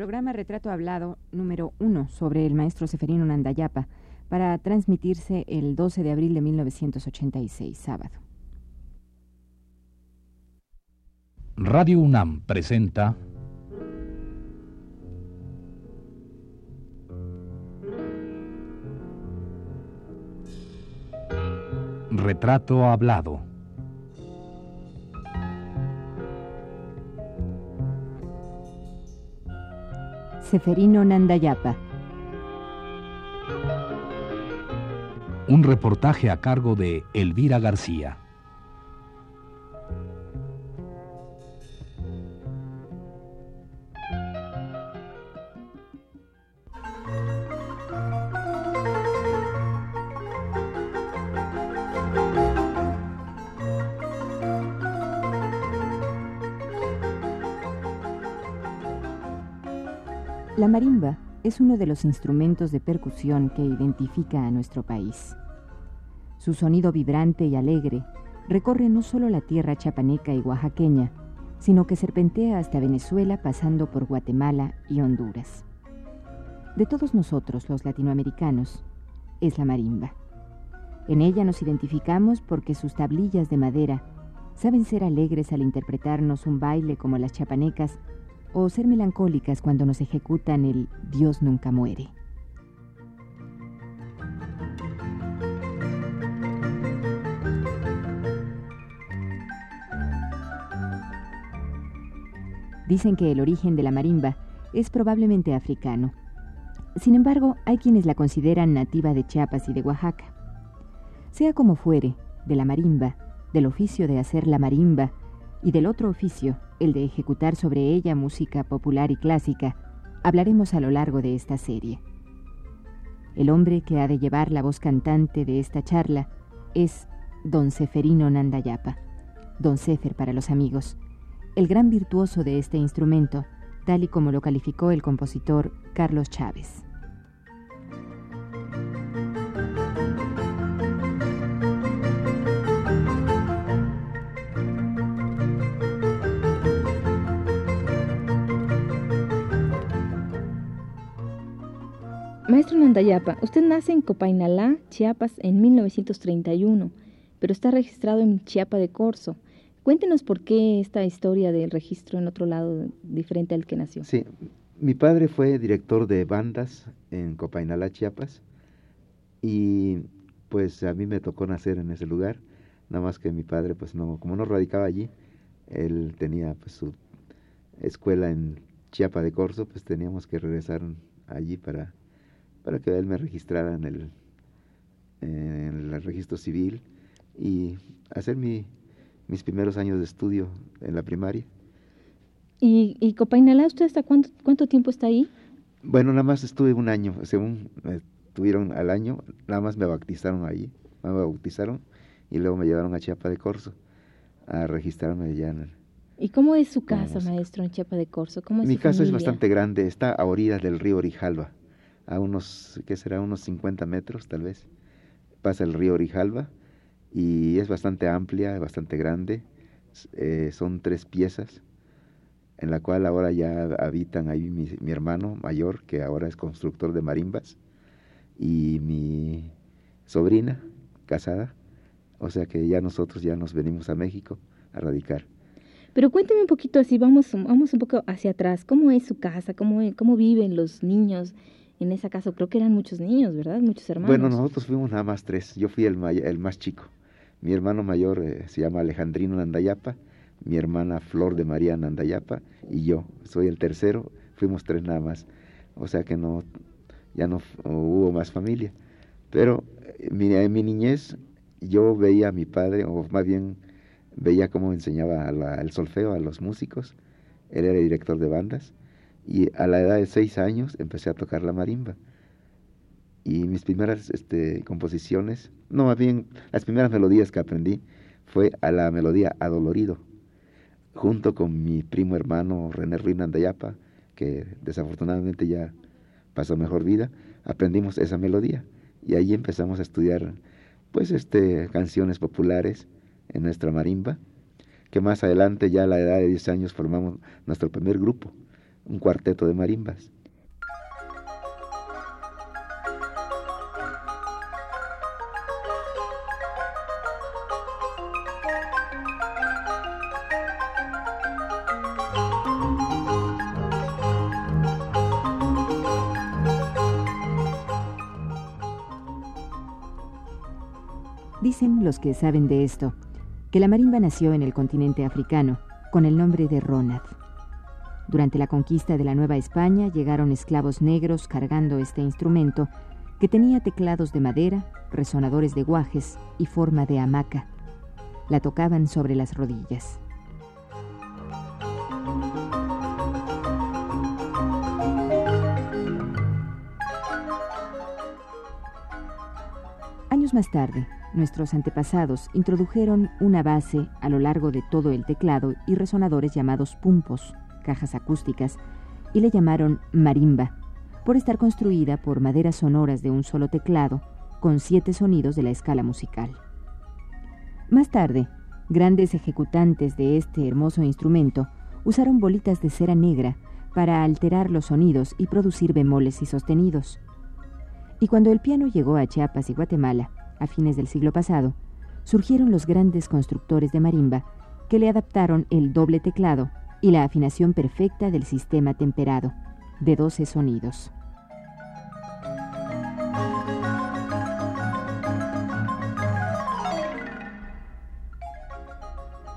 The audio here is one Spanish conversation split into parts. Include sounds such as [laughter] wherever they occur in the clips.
programa Retrato Hablado número uno sobre el maestro Seferino Nandayapa para transmitirse el 12 de abril de 1986, sábado. Radio UNAM presenta Retrato Hablado. Seferino Nandayapa. Un reportaje a cargo de Elvira García. La marimba es uno de los instrumentos de percusión que identifica a nuestro país. Su sonido vibrante y alegre recorre no solo la tierra chapaneca y oaxaqueña, sino que serpentea hasta Venezuela pasando por Guatemala y Honduras. De todos nosotros, los latinoamericanos, es la marimba. En ella nos identificamos porque sus tablillas de madera saben ser alegres al interpretarnos un baile como las chapanecas o ser melancólicas cuando nos ejecutan el Dios nunca muere. Dicen que el origen de la marimba es probablemente africano. Sin embargo, hay quienes la consideran nativa de Chiapas y de Oaxaca. Sea como fuere, de la marimba, del oficio de hacer la marimba y del otro oficio, el de ejecutar sobre ella música popular y clásica, hablaremos a lo largo de esta serie. El hombre que ha de llevar la voz cantante de esta charla es don Seferino Nandayapa, don Sefer para los amigos, el gran virtuoso de este instrumento, tal y como lo calificó el compositor Carlos Chávez. Maestro Nandayapa, usted nace en Copainalá, Chiapas, en 1931, pero está registrado en Chiapa de Corzo. Cuéntenos por qué esta historia del registro en otro lado diferente al que nació. Sí, mi padre fue director de bandas en Copainalá, Chiapas, y pues a mí me tocó nacer en ese lugar, nada más que mi padre, pues no, como no radicaba allí, él tenía pues su escuela en Chiapa de Corzo, pues teníamos que regresar allí para para que él me registrara en el, en el registro civil y hacer mi, mis primeros años de estudio en la primaria. ¿Y, y Copainalá, usted hasta cuánto, cuánto tiempo está ahí? Bueno, nada más estuve un año, según me tuvieron al año, nada más me bautizaron allí, me bautizaron y luego me llevaron a Chiapa de Corzo a registrarme allá en el, ¿Y cómo es su casa, maestro, en Chiapa de Corzo? ¿Cómo es Mi su casa es bastante grande, está a orillas del río Orijalba a unos, ¿qué será? Unos 50 metros tal vez. Pasa el río Orijalba y es bastante amplia, bastante grande. Eh, son tres piezas en la cual ahora ya habitan ahí mi, mi, hermano mayor, que ahora es constructor de marimbas, y mi sobrina casada. O sea que ya nosotros ya nos venimos a México a radicar. Pero cuénteme un poquito así, vamos, vamos un poco hacia atrás. ¿Cómo es su casa? ¿Cómo, cómo viven los niños? En esa casa creo que eran muchos niños, ¿verdad? Muchos hermanos. Bueno, nosotros fuimos nada más tres. Yo fui el, el más chico. Mi hermano mayor eh, se llama Alejandrino Nandayapa, mi hermana Flor de María Nandayapa y yo. Soy el tercero. Fuimos tres nada más. O sea que no, ya no hubo más familia. Pero eh, mi, en mi niñez yo veía a mi padre, o más bien veía cómo enseñaba el solfeo a los músicos. Él era director de bandas y a la edad de seis años empecé a tocar la marimba. Y mis primeras este, composiciones, no, más bien las primeras melodías que aprendí fue a la melodía Adolorido, junto con mi primo hermano René Ruiz Nandayapa, que desafortunadamente ya pasó mejor vida, aprendimos esa melodía y ahí empezamos a estudiar pues este canciones populares en nuestra marimba, que más adelante ya a la edad de 10 años formamos nuestro primer grupo un cuarteto de marimbas. Dicen los que saben de esto que la marimba nació en el continente africano con el nombre de Ronad. Durante la conquista de la Nueva España llegaron esclavos negros cargando este instrumento que tenía teclados de madera, resonadores de guajes y forma de hamaca. La tocaban sobre las rodillas. Años más tarde, nuestros antepasados introdujeron una base a lo largo de todo el teclado y resonadores llamados pumpos, cajas acústicas, y le llamaron marimba, por estar construida por maderas sonoras de un solo teclado, con siete sonidos de la escala musical. Más tarde, grandes ejecutantes de este hermoso instrumento usaron bolitas de cera negra para alterar los sonidos y producir bemoles y sostenidos. Y cuando el piano llegó a Chiapas y Guatemala, a fines del siglo pasado, surgieron los grandes constructores de marimba que le adaptaron el doble teclado y la afinación perfecta del sistema temperado, de 12 sonidos.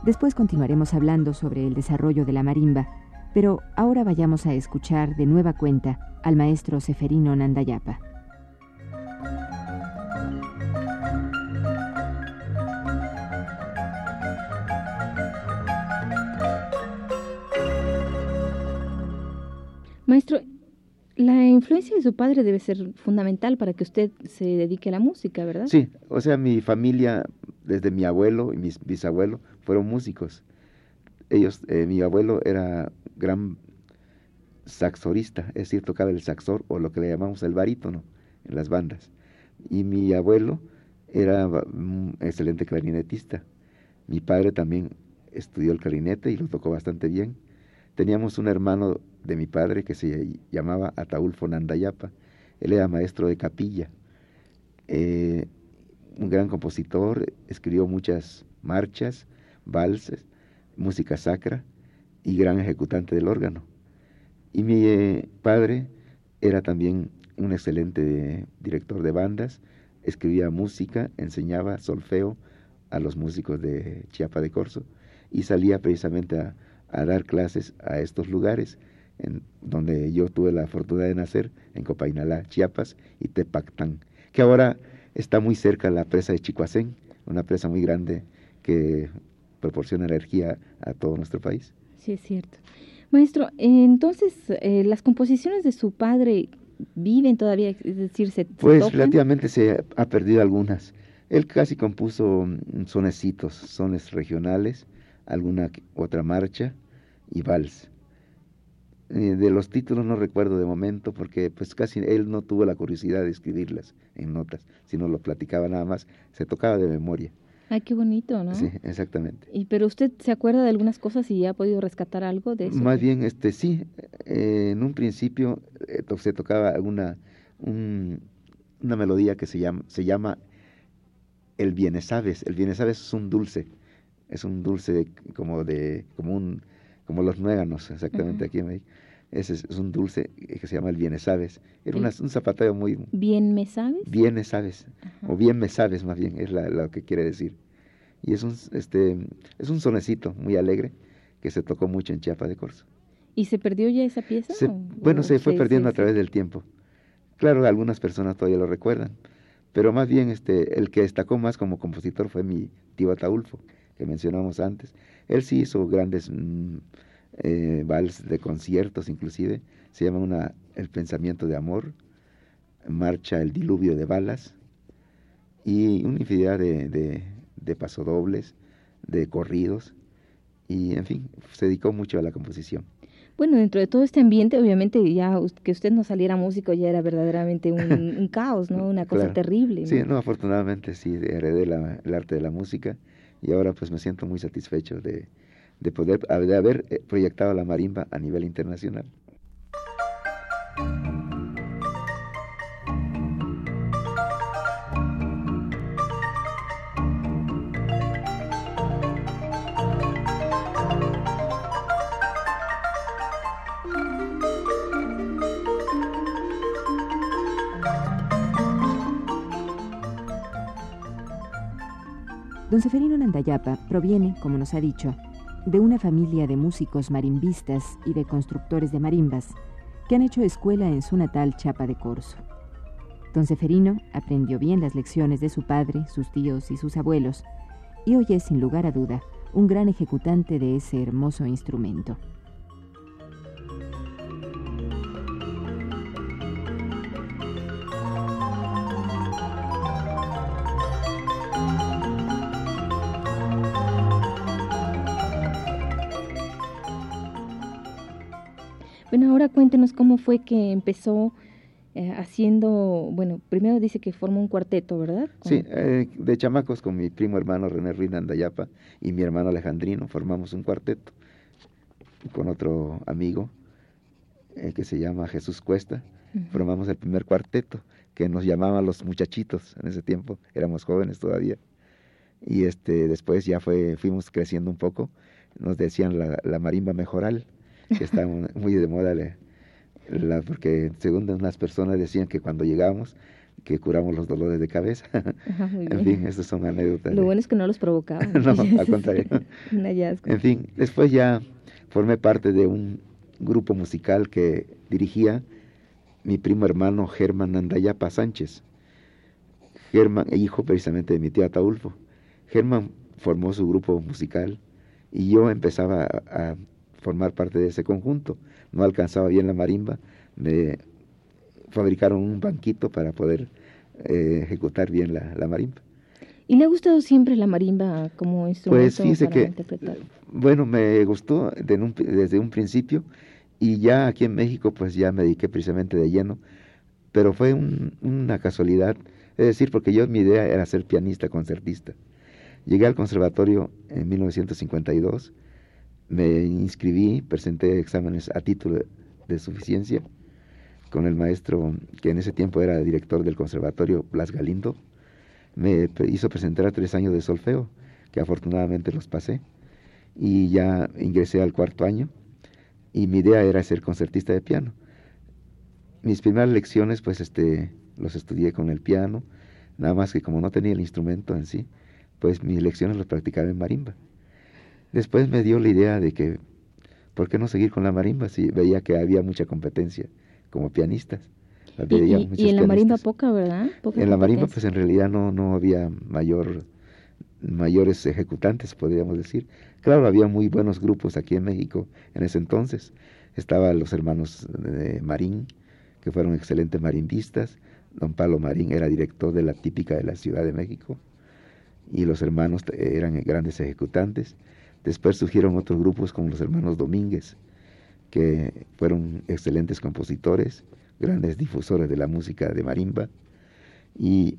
Después continuaremos hablando sobre el desarrollo de la marimba, pero ahora vayamos a escuchar de nueva cuenta al maestro Seferino Nandayapa. Maestro, la influencia de su padre debe ser fundamental para que usted se dedique a la música, ¿verdad? Sí, o sea, mi familia, desde mi abuelo y mis bisabuelos, fueron músicos. Ellos, eh, mi abuelo era gran saxorista, es decir, tocaba el saxor o lo que le llamamos el barítono en las bandas. Y mi abuelo era un excelente clarinetista. Mi padre también estudió el clarinete y lo tocó bastante bien. Teníamos un hermano de mi padre que se llamaba Ataulfo Nandayapa. Él era maestro de capilla, eh, un gran compositor, escribió muchas marchas, valses, música sacra y gran ejecutante del órgano. Y mi eh, padre era también un excelente director de bandas, escribía música, enseñaba solfeo a los músicos de Chiapa de Corzo y salía precisamente a dar clases a estos lugares en donde yo tuve la fortuna de nacer, en Copainalá, Chiapas y Tepactán, que ahora está muy cerca de la presa de Chicoacén, una presa muy grande que proporciona energía a todo nuestro país. Sí, es cierto. Maestro, entonces, eh, ¿las composiciones de su padre viven todavía? Es decir, ¿se, Pues relativamente se ha perdido algunas. Él casi compuso mm, sonecitos, sones regionales, alguna otra marcha y vals de los títulos no recuerdo de momento porque pues casi él no tuvo la curiosidad de escribirlas en notas, sino lo platicaba nada más, se tocaba de memoria. Ay, qué bonito, ¿no? Sí, exactamente. ¿Y pero usted se acuerda de algunas cosas y ha podido rescatar algo de eso? Más bien, este, sí, eh, en un principio eh, se tocaba alguna, una melodía que se llama, se llama El Bienesabes. El Bienesabes es un dulce, es un dulce como de, como un como los nueganos, exactamente aquí en México. Ese es, un dulce que se llama el bien sabes. Era un zapateo muy... ¿Bien me sabes? Bien sabes, o bien me sabes más bien, es lo que quiere decir. Y es un, este, es un sonecito muy alegre que se tocó mucho en Chiapa de Corzo. ¿Y se perdió ya esa pieza? bueno, se fue perdiendo a través del tiempo. Claro, algunas personas todavía lo recuerdan, pero más bien este, el que destacó más como compositor fue mi tío Ataulfo, que mencionamos antes. Él sí hizo grandes mm, eh, vals de conciertos inclusive, se llama una El pensamiento de amor, marcha El diluvio de balas y una infinidad de, de, de pasodobles, de corridos y en fin, se dedicó mucho a la composición. Bueno, dentro de todo este ambiente, obviamente ya que usted no saliera músico ya era verdaderamente un, [laughs] caos, ¿no? Una cosa terrible. Sí, no, afortunadamente sí, heredé el arte de la música y ahora pues me siento muy satisfecho de, de poder de haber eh, proyectado la marimba a nivel internacional. Don Seferino Nandayapa proviene, como nos ha dicho, de una familia de músicos marimbistas y de constructores de marimbas que han hecho escuela en su natal Chapa de Corzo. Don Seferino aprendió bien las lecciones de su padre, sus tíos y sus abuelos, y hoy es, sin lugar a duda, un gran ejecutante de ese hermoso instrumento. Cuéntenos cómo fue que empezó eh, haciendo, bueno, primero dice que formó un cuarteto, ¿verdad? Sí, eh, de chamacos con mi primo hermano René Ruiz Andayapa y mi hermano Alejandrino formamos un cuarteto con otro amigo eh, que se llama Jesús Cuesta. Formamos el primer cuarteto que nos llamaban los muchachitos en ese tiempo, éramos jóvenes todavía. Y este después ya fue fuimos creciendo un poco, nos decían la, la marimba mejoral, que está [laughs] muy de moda porque según unas personas decían que cuando llegábamos que curamos los dolores de cabeza. [laughs] en fin, estas son anécdotas. Lo bueno es que no los provocaban. [laughs] no, al [laughs] contrario. un hallazgo. En fin, después ya formé parte de un grupo musical que dirigía mi primo hermano Germán Andayapa Sánchez. Germán, hijo precisamente de mi tío Ataulfo. Germán formó su grupo musical y yo empezaba a formar parte de ese conjunto. No alcanzaba bien la marimba, me fabricaron un banquito para poder eh, ejecutar bien la, marimba. ¿Y le ha gustado siempre la marimba como instrumento pues fíjese para que, interpretar? Bueno, me gustó desde un principio y ya aquí en México pues ya me dediqué precisamente de lleno, pero fue una casualidad, es decir, porque yo mi idea era ser pianista, concertista. Llegué al conservatorio en 1952 me inscribí, presenté exámenes a título de suficiencia con el maestro que en ese tiempo era director del conservatorio, Blas Galindo. Me hizo presentar tres años de solfeo, que afortunadamente los pasé, y ya ingresé al cuarto año, y mi idea era ser concertista de piano. Mis primeras lecciones, pues, este, los estudié con el piano, nada más que como no tenía el instrumento en sí, pues mis lecciones las practicaba en marimba. Después me dio la idea de que, ¿por qué no seguir con la marimba si veía que había mucha competencia como pianistas? y, en la marimba poca, ¿verdad? en la marimba pues en realidad no, no había mayor, mayores ejecutantes, podríamos decir. Claro, había muy buenos grupos aquí en México en ese entonces. Estaban los hermanos de Marín, que fueron excelentes marimbistas. Don Pablo Marín era director de la típica de la Ciudad de México. Y los hermanos eran grandes ejecutantes. Después surgieron otros grupos como los hermanos Domínguez, que fueron excelentes compositores, grandes difusores de la música de marimba, y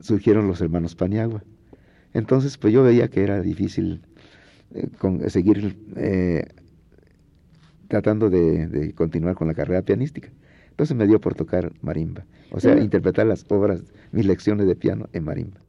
surgieron los hermanos Paniagua. Entonces, pues yo veía que era difícil eh, seguir eh, tratando de, continuar con la carrera pianística. Entonces me dio por tocar marimba, o sea, interpretar las obras, mis lecciones de piano en marimba.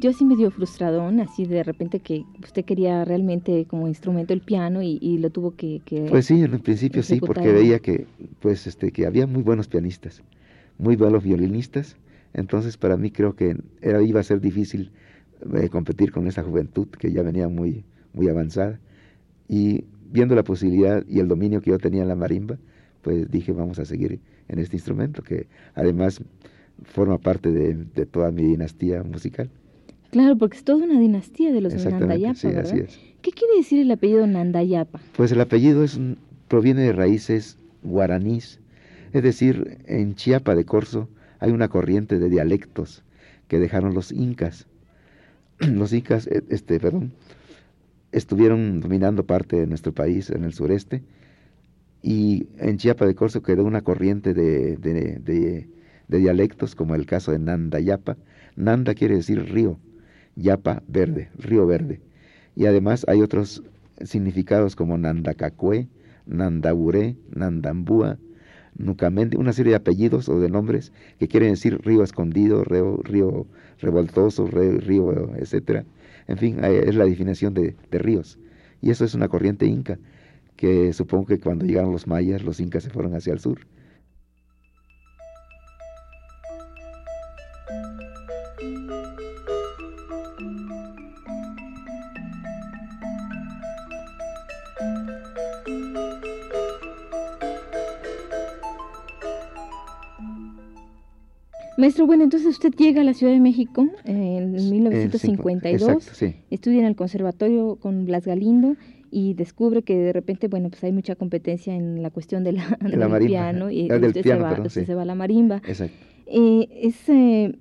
Yo así medio frustradón, así de repente que usted quería realmente como instrumento el piano y, lo tuvo que, Pues sí, en el principio sí, porque veía que, pues, este, que había muy buenos pianistas, muy buenos violinistas, entonces para mí creo que era, iba a ser difícil eh, competir con esa juventud que ya venía muy, muy avanzada. Y viendo la posibilidad y el dominio que yo tenía en la marimba, pues dije, vamos a seguir en este instrumento, que además forma parte de toda mi dinastía musical. Claro, porque es toda una dinastía de los Nandayapa, ¿verdad? ¿Qué quiere decir el apellido Nandayapa? Pues el apellido es, proviene de raíces guaraníes, es decir, en Chiapa de Corzo hay una corriente de dialectos que dejaron los incas. [clears throat] Los incas, eh, este, perdón, estuvieron dominando parte de nuestro país en el sureste y en Chiapa de Corzo quedó una corriente de, de, de, de dialectos como el caso de Nandayapa. Nanda quiere decir río Yapa verde, río verde. Y además hay otros significados como Nandacacue, Nandaburé, Nandambúa, Nucamendi, una serie de apellidos o de nombres que quieren decir río escondido, río, río revoltoso, río, etcétera. En fin, es la definición de, de ríos. Y eso es una corriente inca, que supongo que cuando llegaron los mayas, los incas se fueron hacia el sur. Maestro, bueno, entonces usted llega a la Ciudad de México en 1952, estudia en el conservatorio con Blas Galindo y descubre que de repente, bueno, pues hay mucha competencia en la cuestión de la, del piano y usted, se, va, se va a la marimba. Exacto. Eh, es, eh,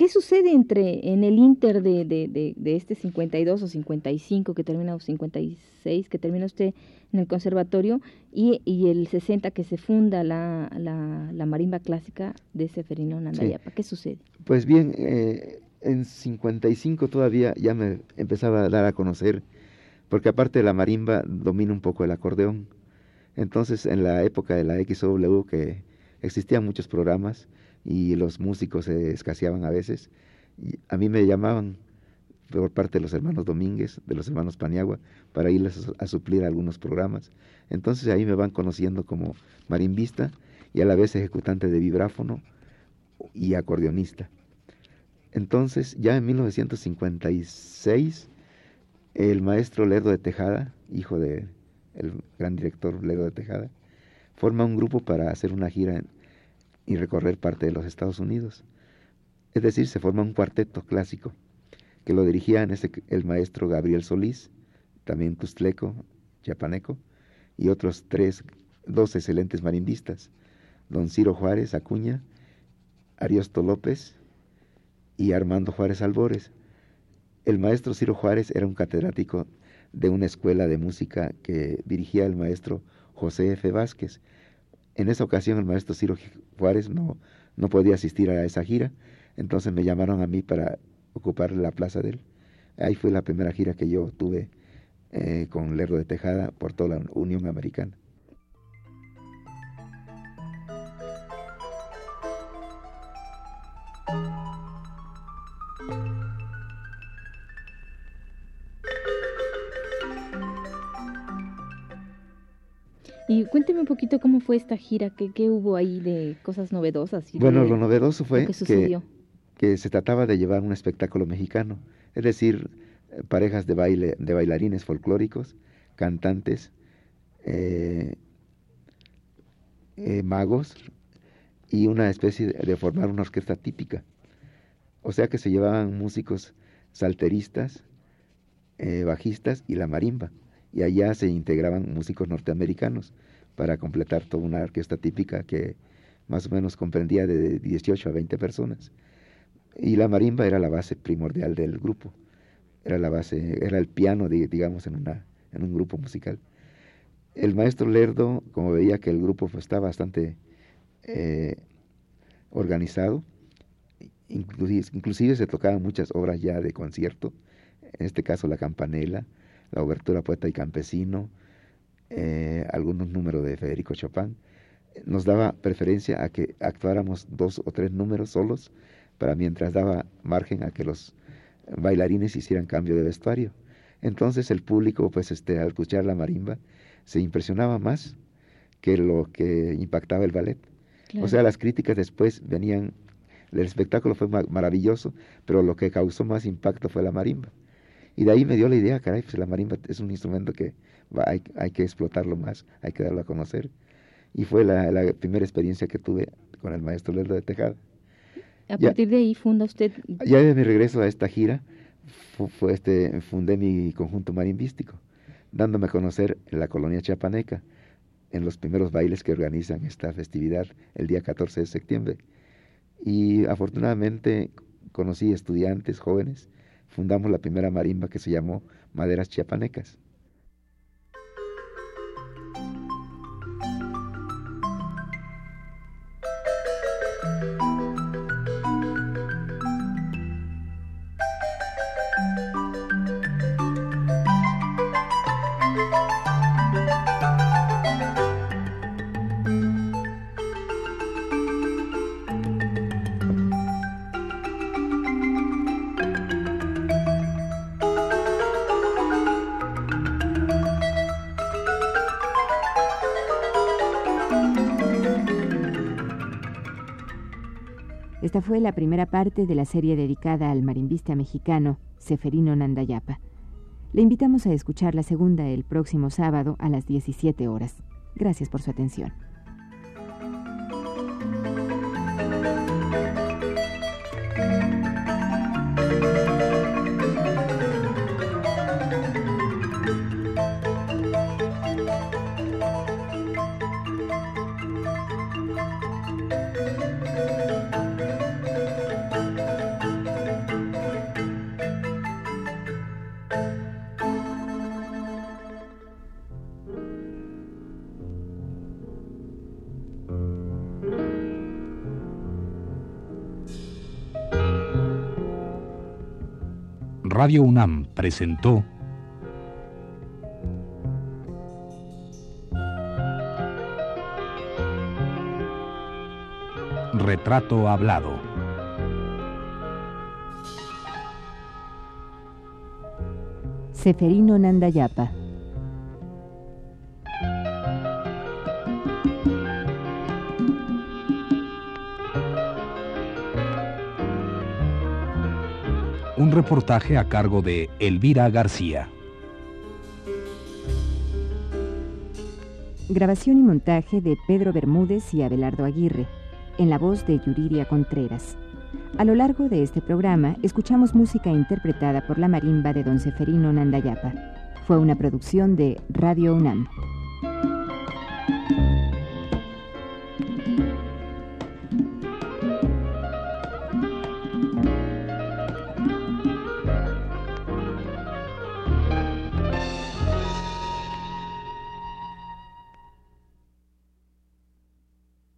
¿Qué sucede entre en el inter de, de, de, este 52 o 55 que termina o 56 que termina usted en el conservatorio y, y el 60 que se funda la, la, la marimba clásica de Seferino Nandayapa? ¿Qué sucede? Pues bien, eh, en 55 todavía ya me empezaba a dar a conocer, porque aparte de la marimba domina un poco el acordeón. Entonces, en la época de la XW, que existían muchos programas, y los músicos se escaseaban a veces. Y a mí me llamaban por parte de los hermanos Domínguez, de los hermanos Paniagua, para irles a, suplir algunos programas. Entonces ahí me van conociendo como marimbista y a la vez ejecutante de vibráfono y acordeonista. Entonces, ya en 1956, el maestro Lerdo de Tejada, hijo del el gran director Lerdo de Tejada, forma un grupo para hacer una gira en, y recorrer parte de los Estados Unidos. Es decir, se forma un cuarteto clásico que lo dirigían ese, el maestro Gabriel Solís, también tustleco, chapaneco, y otros tres, dos excelentes marimbistas, don Ciro Juárez Acuña, Ariosto López y Armando Juárez Albores. El maestro Ciro Juárez era un catedrático de una escuela de música que dirigía el maestro José F. Vázquez, en esa ocasión el maestro Ciro Juárez no, no podía asistir a esa gira, entonces me llamaron a mí para ocupar la plaza de él. Ahí fue la primera gira que yo tuve eh, con Lerdo de Tejada por toda la Unión Americana. Cómo fue esta gira, qué, qué hubo ahí de cosas novedosas. bueno, lo novedoso fue que, que, se trataba de llevar un espectáculo mexicano, es decir, parejas de baile, de bailarines folclóricos, cantantes, eh, eh, magos y una especie de formar una orquesta típica. O sea que se llevaban músicos salteristas, eh, bajistas y la marimba y allá se integraban músicos norteamericanos para completar toda una orquesta típica que más o menos comprendía de 18 a 20 personas. Y la marimba era la base primordial del grupo, era la base, era el piano, digamos, en, una, en un grupo musical. El maestro Lerdo, como veía que el grupo pues, estaba bastante eh, organizado, inclusive, inclusive se tocaban muchas obras ya de concierto, en este caso la campanela, la obertura poeta y campesino, eh, algunos números de Federico Chopin, nos daba preferencia a que actuáramos dos o tres números solos, para mientras daba margen a que los bailarines hicieran cambio de vestuario. Entonces el público, pues este, al escuchar la marimba, se impresionaba más que lo que impactaba el ballet. O sea, las críticas después venían, el espectáculo fue maravilloso, pero lo que causó más impacto fue la marimba. Y de ahí me dio la idea, caray, pues la marimba es un instrumento que hay, hay, que explotarlo más, hay que darlo a conocer. Y fue la, la primera experiencia que tuve con el maestro Lerdo de Tejada. A partir de ahí funda usted... Ya de mi regreso a esta gira, fue, este, fundé mi conjunto marimbístico, dándome a conocer en la colonia chiapaneca, en los primeros bailes que organizan esta festividad el día 14 de septiembre. Y afortunadamente conocí estudiantes jóvenes fundamos la primera marimba que se llamó Maderas Chiapanecas. Esta fue la primera parte de la serie dedicada al marimbista mexicano Seferino Nandayapa. Le invitamos a escuchar la segunda el próximo sábado a las 17 horas. Gracias por su atención. Radio UNAM presentó Retrato Hablado. Seferino Nandayapa. Un reportaje a cargo de Elvira García. Grabación y montaje de Pedro Bermúdez y Abelardo Aguirre, en la voz de Yuriria Contreras. A lo largo de este programa escuchamos música interpretada por la marimba de don Seferino Nandayapa. Fue una producción de Radio UNAM.